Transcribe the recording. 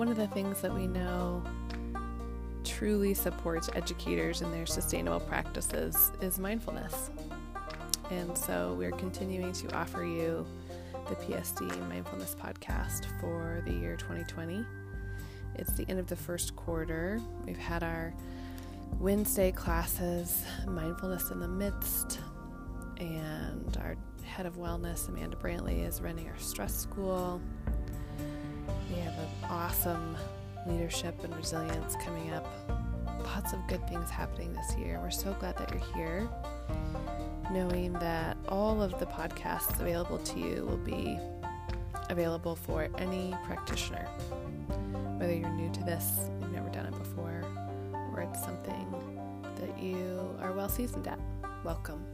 one of the things that we know truly supports educators in their sustainable practices is mindfulness. And so we're continuing to offer you the PSD Mindfulness Podcast for the year 2020. It's the end of the first quarter. We've had our Wednesday classes, Mindfulness in the Midst, and our head of wellness, Amanda Brantley, is running our stress school. Awesome leadership and resilience coming up. Lots of good things happening this year. We're so glad that you're here, knowing that all of the podcasts available to you will be available for any practitioner. Whether you're new to this, you've never done it before, or it's something that you are well seasoned at. Welcome.